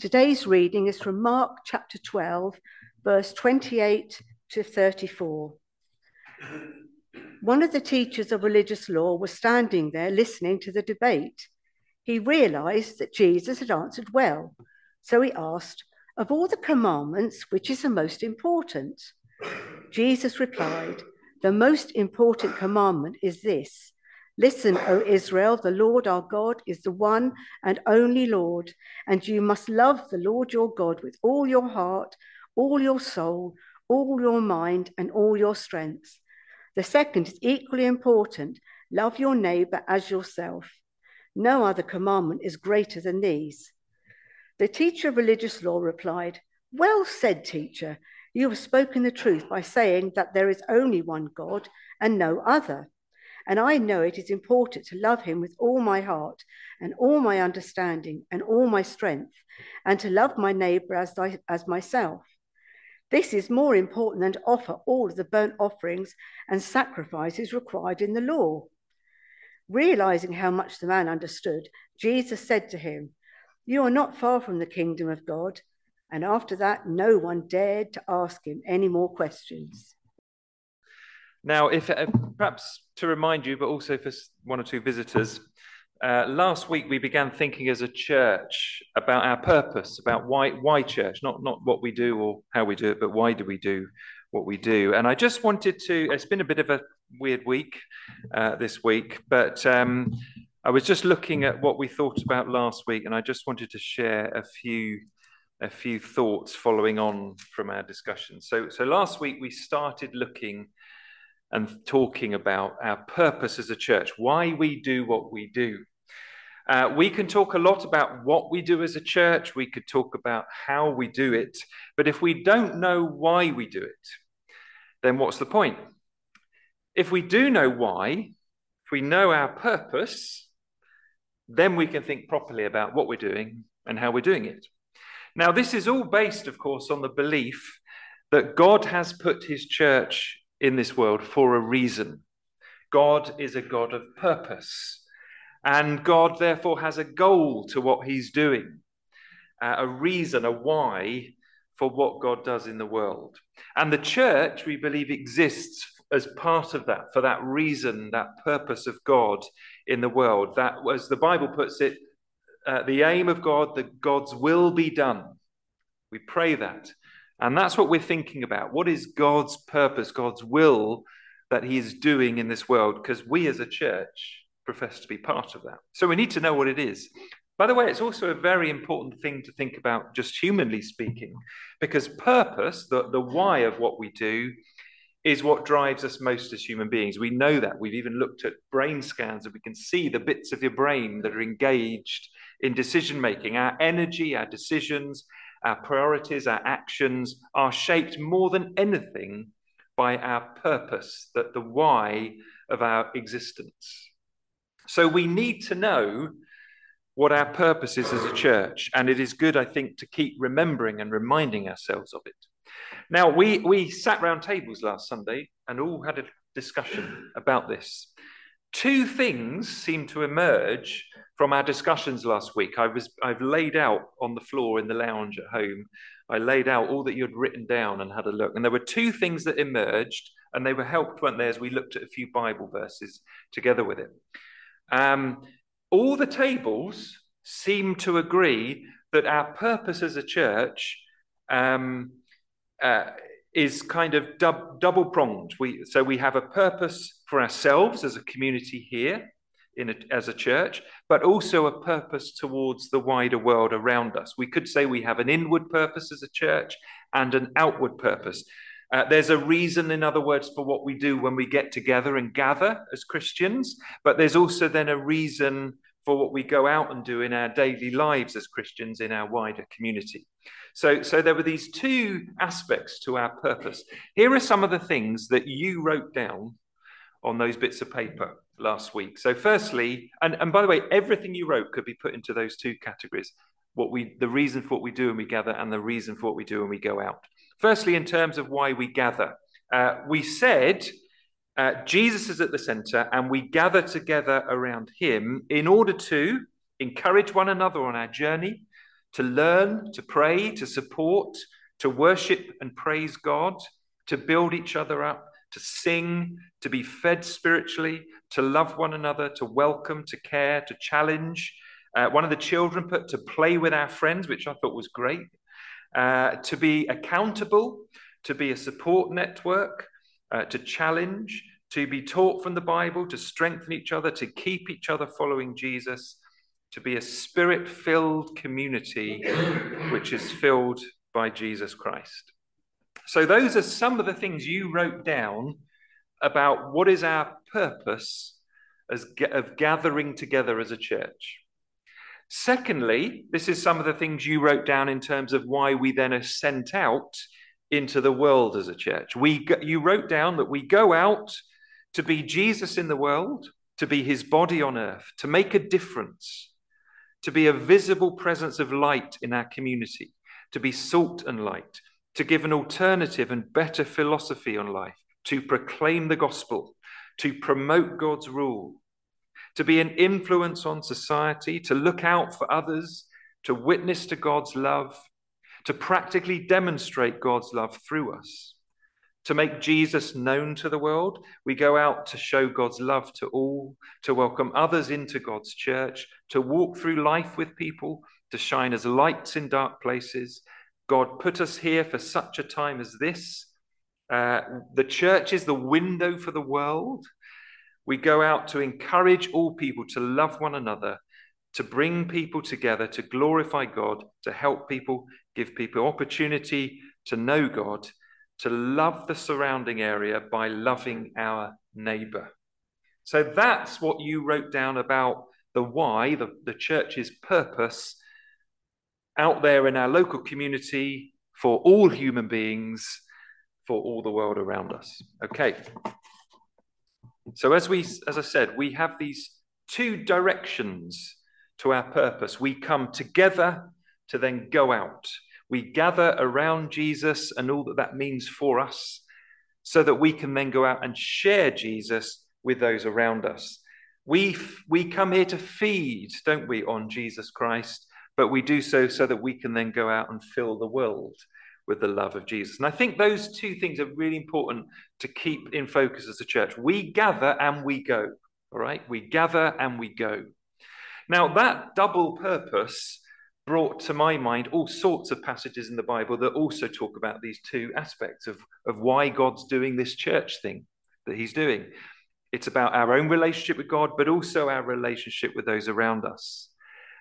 Today's reading is from Mark chapter 12, verse 28 to 34. One of the teachers of religious law was standing there listening to the debate. He realized that Jesus had answered well, so he asked, Of all the commandments, which is the most important? Jesus replied, The most important commandment is this Listen, O Israel, the Lord our God is the one and only Lord, and you must love the Lord your God with all your heart, all your soul, all your mind, and all your strength. The second is equally important love your neighbor as yourself. No other commandment is greater than these. The teacher of religious law replied, Well said, teacher. You have spoken the truth by saying that there is only one God and no other. And I know it is important to love him with all my heart and all my understanding and all my strength, and to love my neighbor as, as myself. This is more important than to offer all of the burnt offerings and sacrifices required in the law. Realizing how much the man understood, Jesus said to him, You are not far from the kingdom of God. And after that, no one dared to ask him any more questions. Now, if uh, perhaps to remind you, but also for one or two visitors, uh, last week we began thinking as a church about our purpose, about why why church, not not what we do or how we do it, but why do we do what we do. And I just wanted to. It's been a bit of a weird week uh, this week, but um, I was just looking at what we thought about last week, and I just wanted to share a few a few thoughts following on from our discussion. So so last week we started looking and talking about our purpose as a church, why we do what we do. Uh, we can talk a lot about what we do as a church, we could talk about how we do it, but if we don't know why we do it, then what's the point? If we do know why, if we know our purpose, then we can think properly about what we're doing and how we're doing it. Now, this is all based, of course, on the belief that God has put his church in this world for a reason. God is a God of purpose, and God therefore has a goal to what he's doing, uh, a reason, a why for what God does in the world. And the church, we believe, exists as part of that, for that reason, that purpose of God in the world. That, as the Bible puts it, uh, the aim of God, that God's will be done. We pray that. And that's what we're thinking about. What is God's purpose, God's will that He is doing in this world? Because we as a church profess to be part of that. So we need to know what it is. By the way, it's also a very important thing to think about, just humanly speaking, because purpose, the, the why of what we do, is what drives us most as human beings. We know that. We've even looked at brain scans and we can see the bits of your brain that are engaged in decision making, our energy, our decisions, our priorities, our actions are shaped more than anything by our purpose, that the why of our existence. So we need to know what our purpose is as a church, and it is good, I think, to keep remembering and reminding ourselves of it. Now, we, we sat round tables last Sunday and all had a discussion about this. Two things seem to emerge from our discussions last week, I was I've laid out on the floor in the lounge at home. I laid out all that you had written down and had a look, and there were two things that emerged, and they were helped, weren't they, as we looked at a few Bible verses together with it. Um, all the tables seem to agree that our purpose as a church um, uh, is kind of dub- double pronged. We so we have a purpose for ourselves as a community here in a, as a church, but also a purpose towards the wider world around us. We could say we have an inward purpose as a church and an outward purpose. Uh, there's a reason, in other words, for what we do when we get together and gather as Christians, but there's also then a reason for what we go out and do in our daily lives as Christians in our wider community. So, so there were these two aspects to our purpose. Here are some of the things that you wrote down on those bits of paper last week. So, firstly, and, and by the way, everything you wrote could be put into those two categories what we the reason for what we do when we gather and the reason for what we do when we go out. Firstly, in terms of why we gather, uh, we said uh, Jesus is at the center and we gather together around him in order to encourage one another on our journey, to learn, to pray, to support, to worship and praise God, to build each other up, to sing, to be fed spiritually, to love one another, to welcome, to care, to challenge. Uh, one of the children put to play with our friends, which I thought was great. Uh, to be accountable, to be a support network, uh, to challenge, to be taught from the Bible, to strengthen each other, to keep each other following Jesus, to be a spirit filled community which is filled by Jesus Christ. So, those are some of the things you wrote down about what is our purpose as, of gathering together as a church. Secondly, this is some of the things you wrote down in terms of why we then are sent out into the world as a church. We, you wrote down that we go out to be Jesus in the world, to be his body on earth, to make a difference, to be a visible presence of light in our community, to be salt and light, to give an alternative and better philosophy on life, to proclaim the gospel, to promote God's rule, to be an influence on society, to look out for others, to witness to God's love, to practically demonstrate God's love through us. To make Jesus known to the world, we go out to show God's love to all, to welcome others into God's church, to walk through life with people, to shine as lights in dark places. God put us here for such a time as this. Uh, the church is the window for the world. We go out to encourage all people to love one another, to bring people together, to glorify God, to help people, give people opportunity to know God, to love the surrounding area by loving our neighbor. So that's what you wrote down about the why, the, the church's purpose out there in our local community for all human beings, for all the world around us. Okay. So as we as I said, we have these two directions to our purpose. We come together to then go out. We gather around Jesus and all that that means for us so that we can then go out and share Jesus with those around us. We, we come here to feed, don't we, on Jesus Christ, but we do so so that we can then go out and fill the world with the love of Jesus. And I think those two things are really important to keep in focus as a church. We gather and we go, all right? We gather and we go. Now, that double purpose brought to my mind all sorts of passages in the Bible that also talk about these two aspects of, of why God's doing this church thing that He's doing. It's about our own relationship with God, but also our relationship with those around us.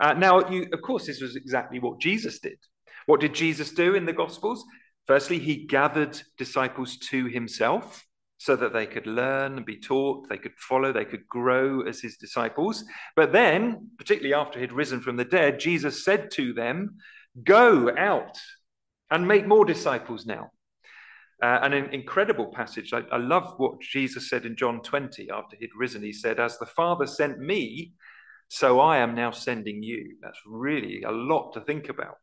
Uh, now, you, of course, this was exactly what Jesus did. What did Jesus do in the Gospels? Firstly, he gathered disciples to himself so that they could learn and be taught, they could follow, they could grow as his disciples. But then, particularly after he'd risen from the dead, Jesus said to them, Go out and make more disciples now. Uh, an incredible passage. I, I love what Jesus said in John 20 after he'd risen. He said, As the Father sent me, so I am now sending you. That's really a lot to think about.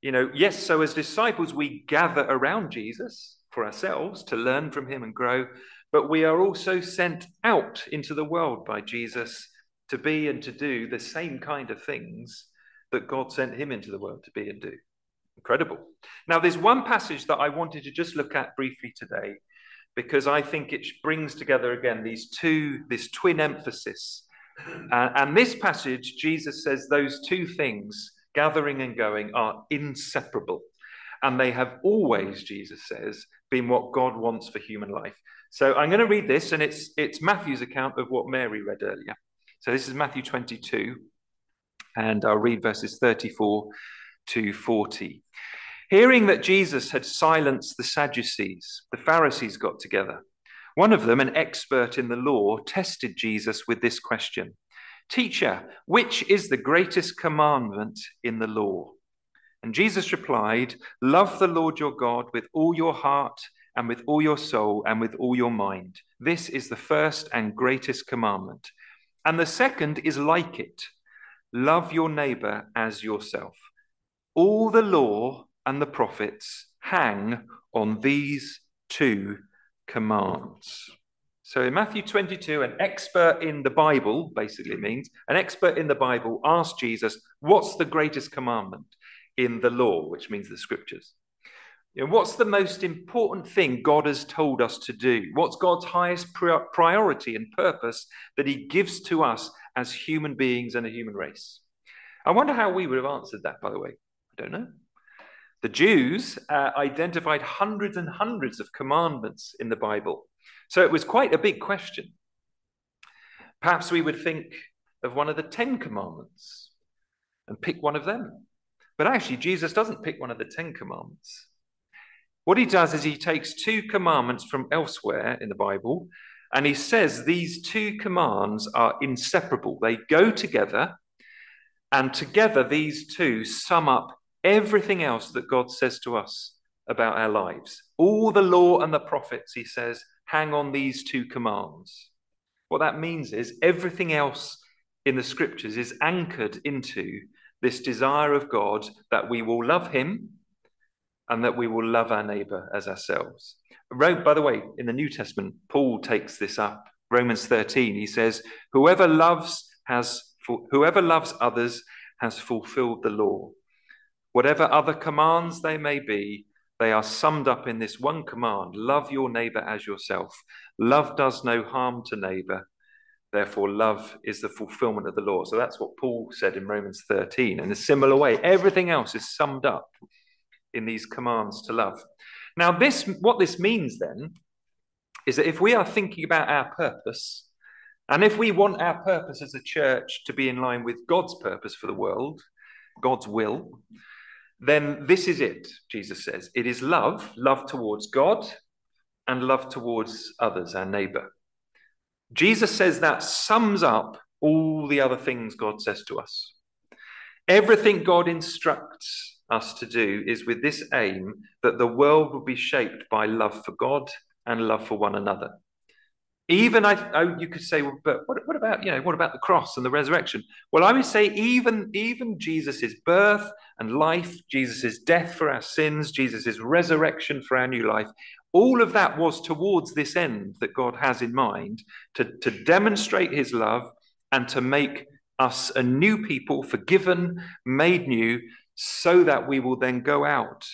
You know, yes, so as disciples, we gather around Jesus for ourselves to learn from him and grow, but we are also sent out into the world by Jesus to be and to do the same kind of things that God sent him into the world to be and do. Incredible. Now, there's one passage that I wanted to just look at briefly today because I think it brings together again these two, this twin emphasis. Uh, and this passage, Jesus says those two things gathering and going are inseparable. And they have always, Jesus says, been what God wants for human life. So I'm going to read this, and it's, it's Matthew's account of what Mary read earlier. So this is Matthew 22, and I'll read verses 34 to 40. Hearing that Jesus had silenced the Sadducees, the Pharisees got together. One of them, an expert in the law, tested Jesus with this question Teacher, which is the greatest commandment in the law? And Jesus replied, Love the Lord your God with all your heart and with all your soul and with all your mind. This is the first and greatest commandment. And the second is like it love your neighbor as yourself. All the law and the prophets hang on these two commands. So in Matthew 22, an expert in the Bible basically means an expert in the Bible asked Jesus, What's the greatest commandment? in the law, which means the scriptures. You know, what's the most important thing God has told us to do? What's God's highest priority and purpose that He gives to us as human beings and a human race? I wonder how we would have answered that, by the way. I don't know. The Jews uh, identified hundreds and hundreds of commandments in the Bible. So it was quite a big question. Perhaps we would think of one of the Ten Commandments and pick one of them. But actually, Jesus doesn't pick one of the Ten Commandments. What he does is he takes two commandments from elsewhere in the Bible and he says these two commands are inseparable. They go together, and together these two sum up everything else that God says to us about our lives. All the law and the prophets, he says, hang on these two commands. What that means is everything else in the scriptures is anchored into this desire of God that we will love him and that we will love our neighbor as ourselves. By the way, in the New Testament, Paul takes this up. Romans 13, he says, Whoever loves has whoever loves others has fulfilled the law. Whatever other commands they may be, they are summed up in this one command love your neighbor as yourself. Love does no harm to neighbor. Therefore, love is the fulfillment of the law. So that's what Paul said in Romans 13. In a similar way, everything else is summed up in these commands to love. Now, this what this means then is that if we are thinking about our purpose, and if we want our purpose as a church to be in line with God's purpose for the world, God's will, then this is it, Jesus says. It is love, love towards God and love towards others, our neighbor. Jesus says that sums up all the other things God says to us. Everything God instructs us to do is with this aim that the world will be shaped by love for God and love for one another. Even I, you could say, well, but what, what about you know what about the cross and the resurrection? Well, I would say even even Jesus's birth and life, Jesus's death for our sins, Jesus's resurrection for our new life, all of that was towards this end that God has in mind to, to demonstrate His love and to make us a new people, forgiven, made new, so that we will then go out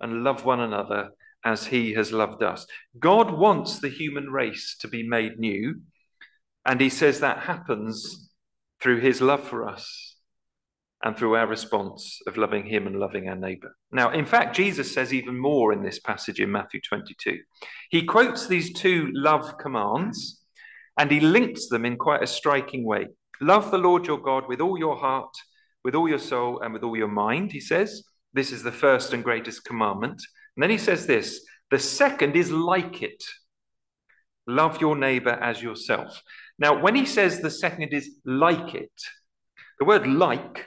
and love one another as he has loved us. God wants the human race to be made new, and he says that happens through his love for us and through our response of loving him and loving our neighbor. Now, in fact, Jesus says even more in this passage in Matthew 22. He quotes these two love commands and he links them in quite a striking way. Love the Lord your God with all your heart, with all your soul, and with all your mind, he says. This is the first and greatest commandment. And then he says this the second is like it love your neighbor as yourself. Now, when he says the second is like it, the word like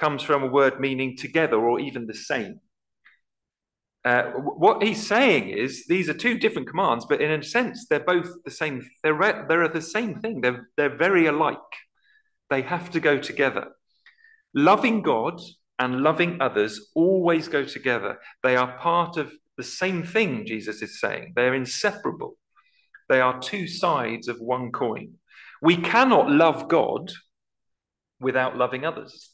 comes from a word meaning together or even the same. Uh, what he's saying is these are two different commands, but in a sense, they're both the same. They're, re- they're the same thing. They're, they're very alike. They have to go together. Loving God and loving others always go together. They are part of the same thing, Jesus is saying. They're inseparable. They are two sides of one coin. We cannot love God without loving others.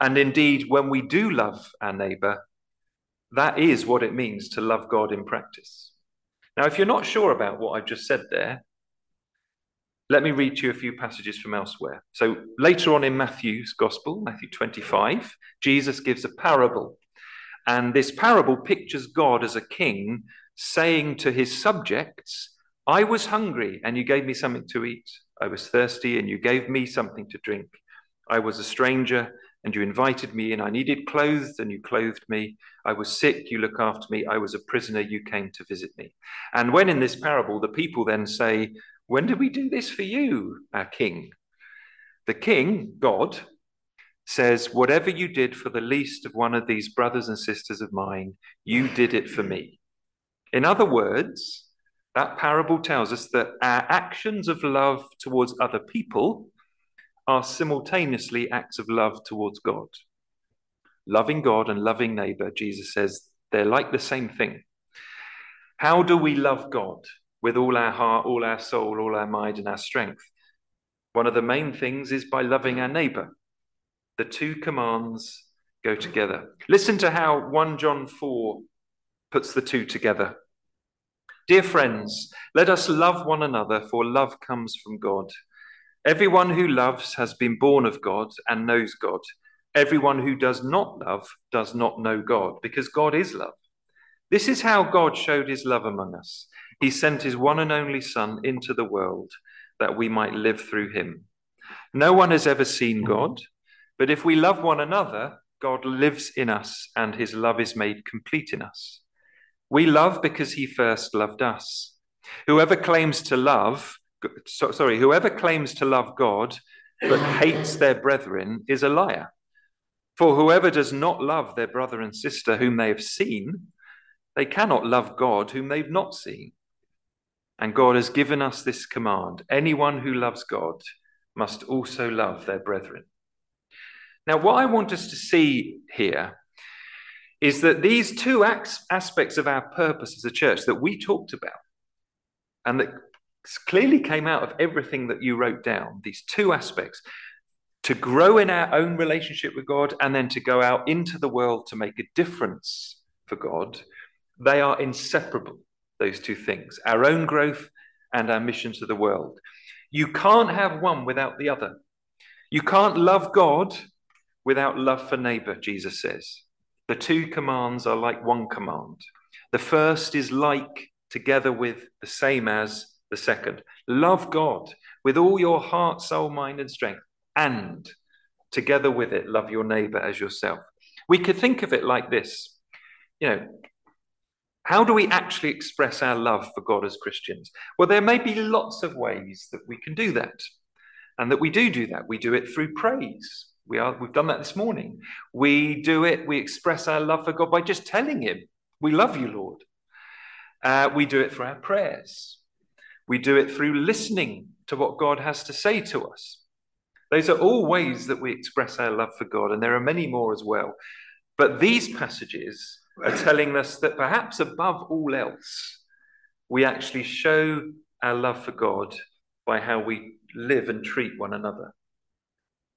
And indeed, when we do love our neighbor, that is what it means to love God in practice. Now, if you're not sure about what I've just said there, let me read to you a few passages from elsewhere. So later on in Matthew's Gospel, Matthew 25, Jesus gives a parable. And this parable pictures God as a king saying to his subjects, I was hungry and you gave me something to eat. I was thirsty and you gave me something to drink. I was a stranger and you invited me in. I needed clothes and you clothed me. I was sick, you looked after me. I was a prisoner, you came to visit me. And when in this parable, the people then say, when did we do this for you, our king? The king, God, says, Whatever you did for the least of one of these brothers and sisters of mine, you did it for me. In other words, that parable tells us that our actions of love towards other people are simultaneously acts of love towards God. Loving God and loving neighbor, Jesus says, they're like the same thing. How do we love God? with all our heart, all our soul, all our mind, and our strength. One of the main things is by loving our neighbor. The two commands go together. Listen to how 1 John 4 puts the two together. Dear friends, let us love one another, for love comes from God. Everyone who loves has been born of God and knows God. Everyone who does not love does not know God, because God is love. This is how God showed his love among us. He sent his one and only Son into the world that we might live through him. No one has ever seen God, but if we love one another, God lives in us and his love is made complete in us. We love because he first loved us. Whoever claims to love, so, sorry, whoever claims to love God but hates their brethren is a liar. For whoever does not love their brother and sister whom they have seen, they cannot love God whom they've not seen. And God has given us this command anyone who loves God must also love their brethren. Now, what I want us to see here is that these two aspects of our purpose as a church that we talked about and that clearly came out of everything that you wrote down, these two aspects to grow in our own relationship with God and then to go out into the world to make a difference for God, they are inseparable, those two things our own growth and our mission to the world. You can't have one without the other. You can't love God without love for neighbor, Jesus says. The two commands are like one command. The first is like, together with, the same as the second. Love God with all your heart, soul, mind, and strength, and together with it, love your neighbor as yourself. We could think of it like this you know, how do we actually express our love for God as Christians? Well, there may be lots of ways that we can do that, and that we do do that. We do it through praise. We are, we've done that this morning. We do it, we express our love for God by just telling Him, We love you, Lord. Uh, we do it through our prayers. We do it through listening to what God has to say to us. Those are all ways that we express our love for God, and there are many more as well. But these passages are telling us that perhaps above all else, we actually show our love for God by how we live and treat one another,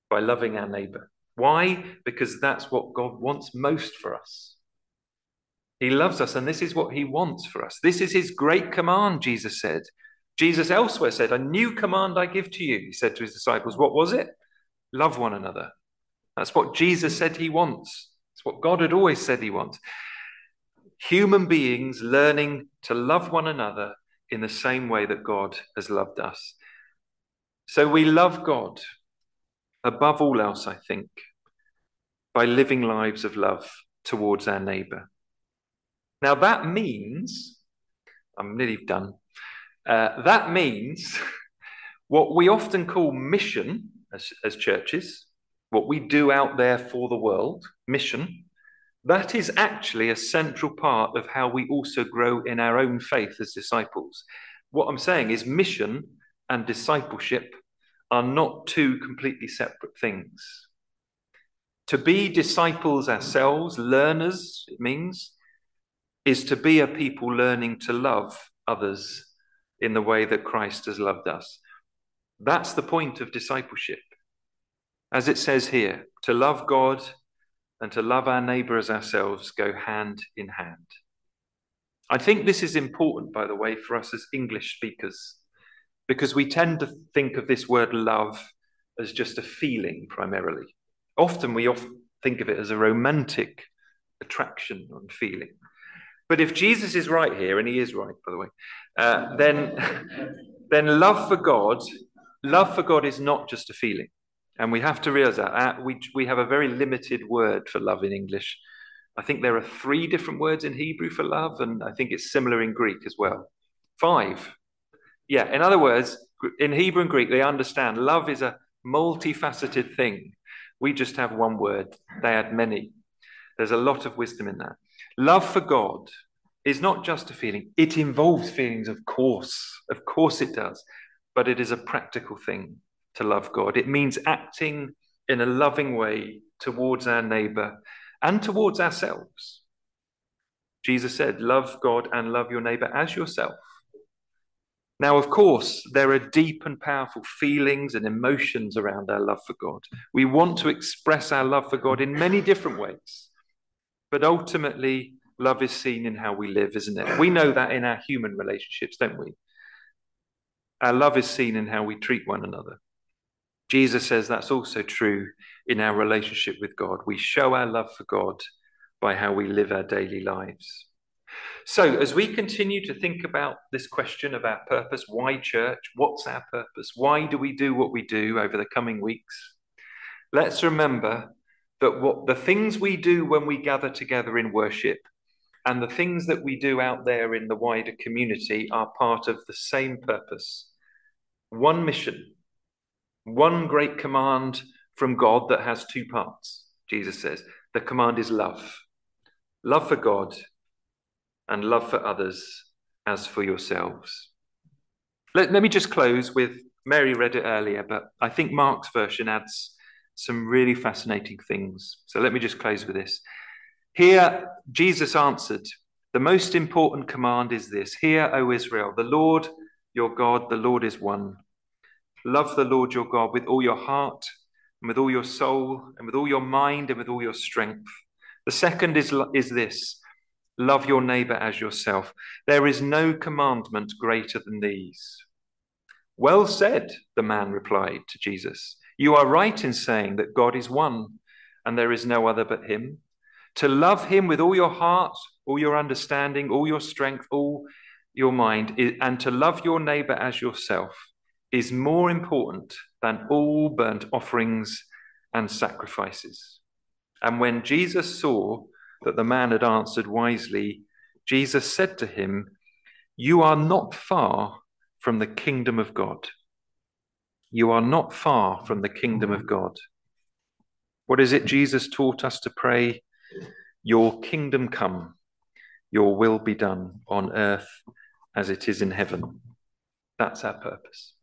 by loving our neighbor. Why? Because that's what God wants most for us. He loves us, and this is what he wants for us. This is his great command, Jesus said. Jesus elsewhere said, A new command I give to you, he said to his disciples. What was it? Love one another. That's what Jesus said he wants. It's what God had always said he wants human beings learning to love one another in the same way that God has loved us. So we love God above all else, I think, by living lives of love towards our neighbor. Now, that means, I'm nearly done, uh, that means what we often call mission as, as churches, what we do out there for the world, mission, that is actually a central part of how we also grow in our own faith as disciples. What I'm saying is, mission and discipleship are not two completely separate things. To be disciples ourselves, learners, it means, is to be a people learning to love others in the way that Christ has loved us. That's the point of discipleship. As it says here, to love God and to love our neighbor as ourselves go hand in hand. I think this is important, by the way, for us as English speakers, because we tend to think of this word love as just a feeling primarily. Often we often think of it as a romantic attraction and feeling. But if Jesus is right here, and he is right, by the way, uh, then, then love for God, love for God is not just a feeling. And we have to realize that uh, we, we have a very limited word for love in English. I think there are three different words in Hebrew for love, and I think it's similar in Greek as well. Five. Yeah, in other words, in Hebrew and Greek, they understand love is a multifaceted thing. We just have one word, they had many. There's a lot of wisdom in that. Love for God is not just a feeling, it involves feelings, of course. Of course it does. But it is a practical thing to love God. It means acting in a loving way towards our neighbor and towards ourselves. Jesus said, Love God and love your neighbor as yourself. Now, of course, there are deep and powerful feelings and emotions around our love for God. We want to express our love for God in many different ways. But ultimately, love is seen in how we live, isn't it? We know that in our human relationships, don't we? Our love is seen in how we treat one another. Jesus says that's also true in our relationship with God. We show our love for God by how we live our daily lives. So, as we continue to think about this question of our purpose, why church? What's our purpose? Why do we do what we do over the coming weeks? Let's remember that what the things we do when we gather together in worship and the things that we do out there in the wider community are part of the same purpose. One mission, one great command from God that has two parts, Jesus says. The command is love love for God and love for others as for yourselves. Let, let me just close with Mary read it earlier, but I think Mark's version adds some really fascinating things. So let me just close with this. Here, Jesus answered, The most important command is this Hear, O Israel, the Lord your God, the Lord is one. Love the Lord your God with all your heart, and with all your soul, and with all your mind, and with all your strength. The second is, is this love your neighbor as yourself. There is no commandment greater than these. Well said, the man replied to Jesus. You are right in saying that God is one and there is no other but Him. To love Him with all your heart, all your understanding, all your strength, all your mind, and to love your neighbor as yourself is more important than all burnt offerings and sacrifices. And when Jesus saw that the man had answered wisely, Jesus said to him, You are not far from the kingdom of God. You are not far from the kingdom of God. What is it Jesus taught us to pray? Your kingdom come, your will be done on earth as it is in heaven. That's our purpose.